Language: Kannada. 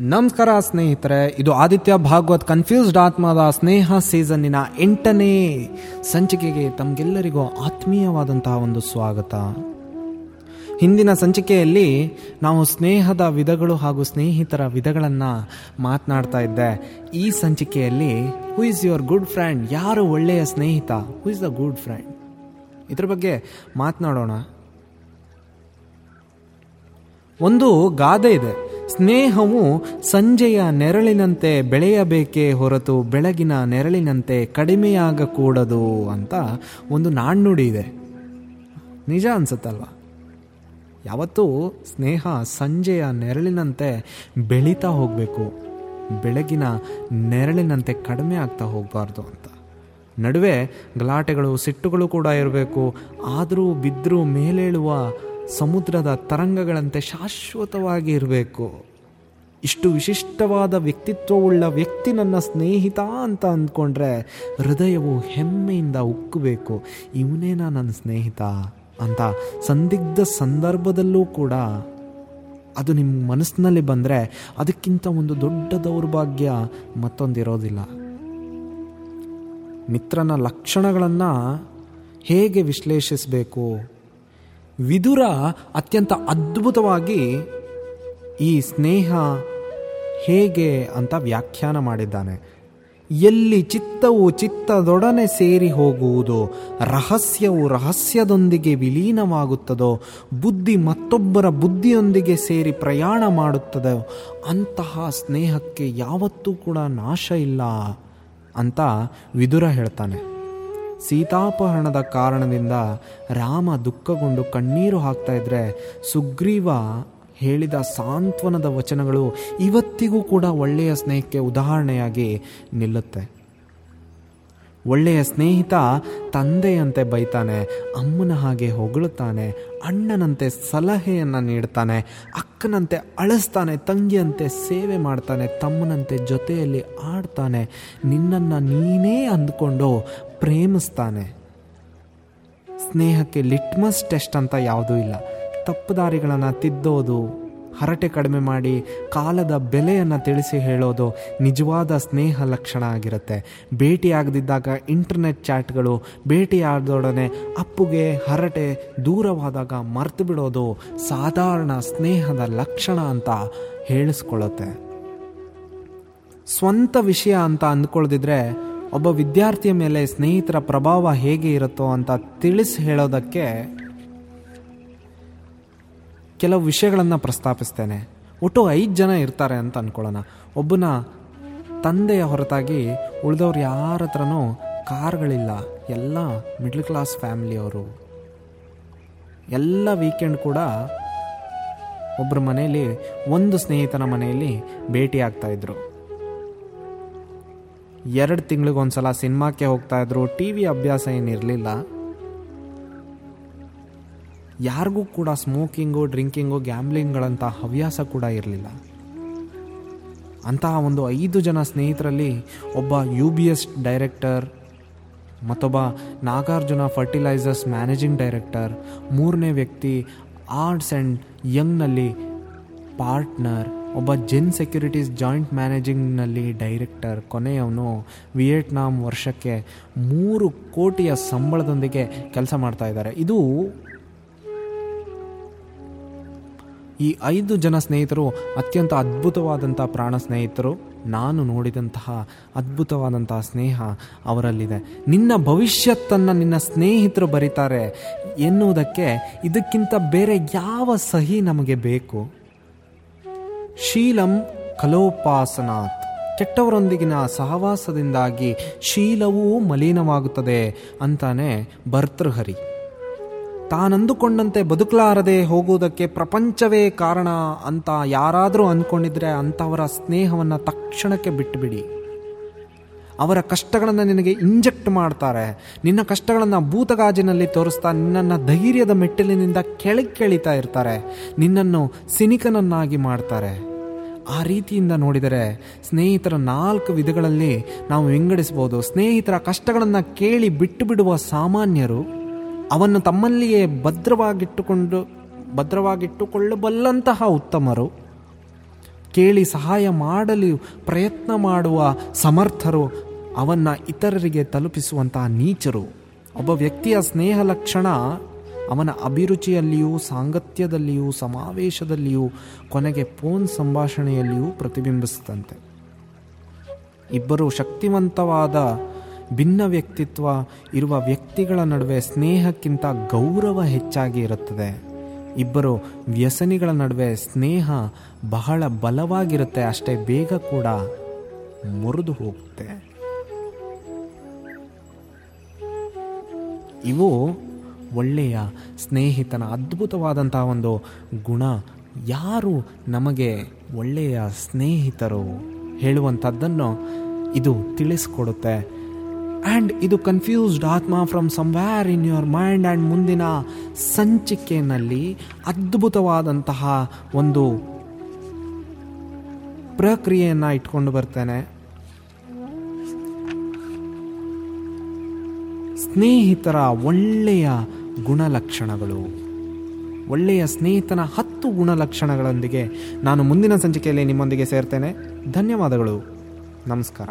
ನಮಸ್ಕಾರ ಸ್ನೇಹಿತರೆ, ಇದು ಆದಿತ್ಯ ಭಾಗವತ್ ಕನ್ಫ್ಯೂಸ್ಡ್ ಆತ್ಮದ ಸ್ನೇಹ ಸೀಸನ್ನಿನ ಎಂಟನೇ ಸಂಚಿಕೆಗೆ ತಮಗೆಲ್ಲರಿಗೂ ಆತ್ಮೀಯವಾದಂತಹ ಒಂದು ಸ್ವಾಗತ. ಹಿಂದಿನ ಸಂಚಿಕೆಯಲ್ಲಿ ನಾವು ಸ್ನೇಹದ ವಿಧಗಳು ಹಾಗೂ ಸ್ನೇಹಿತರ ವಿಧಗಳನ್ನು ಮಾತನಾಡ್ತಾ ಇದ್ದೆ. ಈ ಸಂಚಿಕೆಯಲ್ಲಿ who is your good friend ಯಾರು ಒಳ್ಳೆಯ ಸ್ನೇಹಿತ? Who is the good friend ಇದ್ರ ಬಗ್ಗೆ ಮಾತನಾಡೋಣ. ಒಂದು ಗಾದೆ ಇದೆ. ಸ್ನೇಹವು ಸಂಜೆಯ ನೆರಳಿನಂತೆ ಬೆಳೆಯಬೇಕೇ ಹೊರತು ಬೆಳಗಿನ ನೆರಳಿನಂತೆ ಕಡಿಮೆಯಾಗಕೂಡದು ಅಂತ ಒಂದು ನಾಣ್ಣುಡಿ ಇದೆ. ನಿಜ ಅನ್ಸುತ್ತಲ್ವ? ಯಾವತ್ತೂ ಸ್ನೇಹ ಸಂಜೆಯ ನೆರಳಿನಂತೆ ಬೆಳೀತಾ ಹೋಗಬೇಕು. ಬೆಳಗಿನ ನೆರಳಿನಂತೆ ಕಡಿಮೆ ಆಗ್ತಾ ಹೋಗಬಾರ್ದು ಅಂತ. ನಡುವೆ ಗಲಾಟೆಗಳು, ಸಿಟ್ಟುಗಳು ಕೂಡ ಇರಬೇಕು. ಆದರೂ ಬಿದ್ದರೂ ಮೇಲೇಳುವ ಸಮುದ್ರದ ತರಂಗಗಳಂತೆ ಶಾಶ್ವತವಾಗಿ ಇರಬೇಕು. ಇಷ್ಟು ವಿಶಿಷ್ಟವಾದ ವ್ಯಕ್ತಿತ್ವವುಳ್ಳ ವ್ಯಕ್ತಿ ನನ್ನ ಸ್ನೇಹಿತ ಅಂತ ಅಂದ್ಕೊಂಡ್ರೆ ಹೃದಯವು ಹೆಮ್ಮೆಯಿಂದ ಉಕ್ಕಬೇಕು. ಇವನೇನಾ ನನ್ನ ಸ್ನೇಹಿತ ಅಂತ ಸಂದಿಗ್ಧ ಸಂದರ್ಭದಲ್ಲೂ ಕೂಡ ಅದು ನಿಮ್ಮ ಮನಸ್ಸಿನಲ್ಲಿ ಬಂದರೆ ಅದಕ್ಕಿಂತ ಒಂದು ದೊಡ್ಡ ದೌರ್ಭಾಗ್ಯ ಮತ್ತೊಂದಿರೋದಿಲ್ಲ. ಮಿತ್ರನ ಲಕ್ಷಣಗಳನ್ನು ಹೇಗೆ ವಿಶ್ಲೇಷಿಸಬೇಕು? ವಿದುರ ಅತ್ಯಂತ ಅದ್ಭುತವಾಗಿ ಈ ಸ್ನೇಹ ಹೇಗೆ ಅಂತ ವ್ಯಾಖ್ಯಾನ ಮಾಡಿದ್ದಾನೆ. ಎಲ್ಲಿ ಚಿತ್ತವು ಚಿತ್ತದೊಡನೆ ಸೇರಿ ಹೋಗುವುದು, ರಹಸ್ಯವು ರಹಸ್ಯದೊಂದಿಗೆ ವಿಲೀನವಾಗುತ್ತದೋ, ಬುದ್ಧಿ ಮತ್ತೊಬ್ಬರ ಬುದ್ಧಿಯೊಂದಿಗೆ ಸೇರಿ ಪ್ರಯಾಣ ಮಾಡುತ್ತದೋ, ಅಂತಹ ಸ್ನೇಹಕ್ಕೆ ಯಾವತ್ತೂ ಕೂಡ ನಾಶ ಇಲ್ಲ ಅಂತ ವಿದುರ ಹೇಳ್ತಾನೆ. ಸೀತಾಪಹರಣದ ಕಾರಣದಿಂದ ರಾಮ ದುಃಖಗೊಂಡು ಕಣ್ಣೀರು ಹಾಕ್ತಾ ಇದ್ರೆ ಸುಗ್ರೀವ ಹೇಳಿದ ಸಾಂತ್ವನದ ವಚನಗಳು ಇವತ್ತಿಗೂ ಕೂಡ ಒಳ್ಳೆಯ ಸ್ನೇಹಕ್ಕೆ ಉದಾಹರಣೆಯಾಗಿ ನಿಲ್ಲುತ್ತೆ. ಒಳ್ಳೆಯ ಸ್ನೇಹಿತ ತಂದೆಯಂತೆ ಬೈತಾನೆ, ಅಮ್ಮನ ಹಾಗೆ ಹೊಗಳುತ್ತಾನೆ, ಅಣ್ಣನಂತೆ ಸಲಹೆಯನ್ನು ನೀಡ್ತಾನೆ, ಅಕ್ಕನಂತೆ ಅಳಿಸ್ತಾನೆ, ತಂಗಿಯಂತೆ ಸೇವೆ ಮಾಡ್ತಾನೆ, ತಮ್ಮನಂತೆ ಜೊತೆಯಲ್ಲಿ ಆಡ್ತಾನೆ, ನಿನ್ನನ್ನು ನೀನೇ ಅಂದ್ಕೊಂಡು ಪ್ರೇಮಿಸ್ತಾನೆ. ಸ್ನೇಹಕ್ಕೆ ಲಿಟ್ಮಸ್ ಟೆಸ್ಟ್ ಅಂತ ಯಾವುದೂ ಇಲ್ಲ. ತಪ್ಪು ದಾರಿಗಳನ್ನು ತಿದ್ದೋದು. ಹರಟೆ ಕಡಿಮೆ ಮಾಡಿ ಕಾಲದ ಬೆಲೆಯನ್ನು ತಿಳಿಸಿ ಹೇಳೋದು ನಿಜವಾದ ಸ್ನೇಹ ಲಕ್ಷಣ ಆಗಿರುತ್ತೆ. ಭೇಟಿಯಾಗದಿದ್ದಾಗ ಇಂಟರ್ನೆಟ್ ಚಾಟ್ಗಳು, ಭೇಟಿಯಾದೊಡನೆ ಅಪ್ಪುಗೆ ಹರಟೆ ದೂರವಾದಾಗ ಮರ್ತು ಬಿಡೋದು ಸಾಧಾರಣ ಸ್ನೇಹದ ಲಕ್ಷಣ ಅಂತ ಹೇಳಿಸ್ಕೊಳ್ಳುತ್ತೆ. ಸ್ವಂತ ವಿಷಯ ಅಂತ ಅಂದ್ಕೊಳ್ದಿದ್ರೆ ಒಬ್ಬ ವಿದ್ಯಾರ್ಥಿಯ ಮೇಲೆ ಸ್ನೇಹಿತರ ಪ್ರಭಾವ ಹೇಗೆ ಇರುತ್ತೋ ಅಂತ ತಿಳಿಸಿ ಹೇಳೋದಕ್ಕೆ ಕೆಲವು ವಿಷಯಗಳನ್ನು ಪ್ರಸ್ತಾಪಿಸ್ತೇನೆ. ಒಟ್ಟು ಐದು ಜನ ಇರ್ತಾರೆ ಅಂತ ಅಂದ್ಕೊಳ್ಳೋಣ ಒಬ್ಬನ ತಂದೆಯ ಹೊರತಾಗಿ ಉಳಿದವ್ರು ಯಾರ ಹತ್ರನೂ ಕಾರ್ಗಳಿಲ್ಲ. ಎಲ್ಲ ಮಿಡ್ಲ್ ಕ್ಲಾಸ್ ಫ್ಯಾಮಿಲಿಯವರು ಎಲ್ಲ ವೀಕೆಂಡ್ ಕೂಡ ಒಬ್ಬರ ಮನೆಯಲ್ಲಿ, ಒಂದು ಸ್ನೇಹಿತನ ಮನೆಯಲ್ಲಿ ಭೇಟಿ ಆಗ್ತಾ ಇದ್ರು. ಎರಡು ತಿಂಗಳಿಗೊಂದ್ಸಲ ಸಿನಿಮಾಕ್ಕೆ ಹೋಗ್ತಾ ಇದ್ರು. ಟಿ ವಿ ಅಭ್ಯಾಸ ಏನಿರಲಿಲ್ಲ. ಯಾರಿಗೂ ಕೂಡ ಸ್ಮೋಕಿಂಗು, ಡ್ರಿಂಕಿಂಗು ಗ್ಯಾಮ್ಲಿಂಗ್ಗಳಂಥ ಹವ್ಯಾಸ ಕೂಡ ಇರಲಿಲ್ಲ. ಅಂತಹ ಒಂದು ಐದು ಜನ ಸ್ನೇಹಿತರಲ್ಲಿ ಒಬ್ಬ ಯು ಬಿ ಎಸ್ ಡೈರೆಕ್ಟರ್ ಮತ್ತೊಬ್ಬ ನಾಗಾರ್ಜುನ ಫರ್ಟಿಲೈಸರ್ಸ್ ಮ್ಯಾನೇಜಿಂಗ್ ಡೈರೆಕ್ಟರ್ ಮೂರನೇ ವ್ಯಕ್ತಿ ಆರ್ಟ್ಸ್ ಆ್ಯಂಡ್ ಯಂಗ್ನಲ್ಲಿ ಪಾರ್ಟ್ನರ್ ಒಬ್ಬ ಜೆನ್ ಸೆಕ್ಯುರಿಟೀಸ್ ಜಾಯಿಂಟ್ ಮ್ಯಾನೇಜಿಂಗ್ನಲ್ಲಿ ಡೈರೆಕ್ಟರ್ ಕೊನೆಯವನು ವಿಯೆಟ್ನಾಂ ವರ್ಷಕ್ಕೆ ಮೂರು ಕೋಟಿಯ ಸಂಬಳದೊಂದಿಗೆ ಕೆಲಸ ಮಾಡ್ತಾ ಇದ್ದಾರೆ. ಇದು ಈ ಐದು ಜನ ಸ್ನೇಹಿತರು ಅತ್ಯಂತ ಅದ್ಭುತವಾದಂಥ ಪ್ರಾಣ ಸ್ನೇಹಿತರು. ನಾನು ನೋಡಿದಂತಹ ಅದ್ಭುತವಾದಂತಹ ಸ್ನೇಹ ಅವರಲ್ಲಿದೆ. ನಿನ್ನ ಭವಿಷ್ಯತ್ತನ್ನು ನಿನ್ನ ಸ್ನೇಹಿತರು ಬರೀತಾರೆ ಎನ್ನುವುದಕ್ಕೆ ಇದಕ್ಕಿಂತ ಬೇರೆ ಯಾವ ಸಹಿ ನಮಗೆ ಬೇಕು? ಶೀಲಂ ಕಲೋಪಾಸನಾತ್. ಕೆಟ್ಟವರೊಂದಿಗಿನ ಸಹವಾಸದಿಂದಾಗಿ ಶೀಲವೂ ಮಲಿನವಾಗುತ್ತದೆ ಅಂತಾನೆ ಭರ್ತೃಹರಿ. ತಾನಂದುಕೊಂಡಂತೆ ಬದುಕಲಾರದೆ ಹೋಗುವುದಕ್ಕೆ ಪ್ರಪಂಚವೇ ಕಾರಣ ಅಂತ ಯಾರಾದರೂ ಅಂದ್ಕೊಂಡಿದ್ರೆ ಅಂಥವರ ಸ್ನೇಹವನ್ನು ತಕ್ಷಣಕ್ಕೆ ಬಿಟ್ಟುಬಿಡಿ. ಅವರ ಕಷ್ಟಗಳನ್ನು ನಿನಗೆ ಇಂಜೆಕ್ಟ್ ಮಾಡ್ತಾರೆ. ನಿನ್ನ ಕಷ್ಟಗಳನ್ನು ಭೂತಗಾಜಿನಲ್ಲಿ ತೋರಿಸ್ತಾ ನಿನ್ನನ್ನು ಧೈರ್ಯದ ಮೆಟ್ಟಿಲಿನಿಂದ ಕೆಳಗೆ ಇರ್ತಾರೆ. ನಿನ್ನನ್ನು ಸಿನಿಕನನ್ನಾಗಿ ಮಾಡ್ತಾರೆ. ಆ ರೀತಿಯಿಂದ ನೋಡಿದರೆ ಸ್ನೇಹಿತರ ನಾಲ್ಕು ವಿಧಗಳಲ್ಲಿ ನಾವು ವಿಂಗಡಿಸ್ಬೋದು ಸ್ನೇಹಿತರ ಕಷ್ಟಗಳನ್ನು ಕೇಳಿ ಬಿಟ್ಟು ಬಿಡುವ ಸಾಮಾನ್ಯರು ಅವನ್ನು ತಮ್ಮಲ್ಲಿಯೇ ಭದ್ರವಾಗಿಟ್ಟುಕೊಂಡು, ಭದ್ರವಾಗಿಟ್ಟುಕೊಳ್ಳಬಲ್ಲಂತಹ ಉತ್ತಮರು. ಕೇಳಿ ಸಹಾಯ ಮಾಡಲು, ಪ್ರಯತ್ನ ಮಾಡುವ ಸಮರ್ಥರು ಅವನ್ನು ಇತರರಿಗೆ ತಲುಪಿಸುವಂತಹ ನೀಚರು. ಒಬ್ಬ ವ್ಯಕ್ತಿಯ ಸ್ನೇಹ ಲಕ್ಷಣ ಅವನ ಅಭಿರುಚಿಯಲ್ಲಿಯೂ, ಸಾಂಗತ್ಯದಲ್ಲಿಯೂ, ಸಮಾವೇಶದಲ್ಲಿಯೂ, ಕೊನೆಗೆ ಫೋನ್ ಸಂಭಾಷಣೆಯಲ್ಲಿಯೂ ಪ್ರತಿಬಿಂಬಿಸುತ್ತಂತೆ. ಇಬ್ಬರು ಶಕ್ತಿವಂತವಾದ ಭಿನ್ನ ವ್ಯಕ್ತಿತ್ವ ಇರುವ ವ್ಯಕ್ತಿಗಳ ನಡುವೆ ಸ್ನೇಹಕ್ಕಿಂತ ಗೌರವ ಹೆಚ್ಚಾಗಿ ಇರುತ್ತದೆ. ಇಬ್ಬರು ವ್ಯಸನಿಗಳ ನಡುವೆ ಸ್ನೇಹ ಬಹಳ ಬಲವಾಗಿರುತ್ತೆ, ಅಷ್ಟೇ ಬೇಗ ಕೂಡ ಮುರಿದು ಹೋಗುತ್ತೆ. ಇವು ಒಳ್ಳೆಯ, ಸ್ನೇಹಿತನ ಅದ್ಭುತವಾದಂತಹ ಒಂದು ಗುಣ. ಯಾರು ನಮಗೆ ಒಳ್ಳೆಯ ಸ್ನೇಹಿತರು ಹೇಳುವಂಥದ್ದನ್ನು ಇದು ತಿಳಿಸ್ಕೊಡುತ್ತೆ. ಆ್ಯಂಡ್ ಇದು ಕನ್ಫ್ಯೂಸ್ಡ್ ಆತ್ಮ from somewhere in your mind and ಮುಂದಿನ ಸಂಚಿಕೆಯಲ್ಲಿ ಅದ್ಭುತವಾದಂತಹ ಒಂದು ಪ್ರಕ್ರಿಯೆಯನ್ನು ಇಟ್ಕೊಂಡು ಬರ್ತೇನೆ. ಸ್ನೇಹಿತರ ಒಳ್ಳೆಯ ಗುಣಲಕ್ಷಣಗಳು. ಒಳ್ಳೆಯ ಸ್ನೇಹಿತನ ಹತ್ತು ಗುಣಲಕ್ಷಣಗಳೊಂದಿಗೆ ನಾನು ಮುಂದಿನ ಸಂಚಿಕೆಯಲ್ಲಿ ನಿಮ್ಮೊಂದಿಗೆ ಸೇರ್ತೇನೆ. ಧನ್ಯವಾದಗಳು. ನಮಸ್ಕಾರ.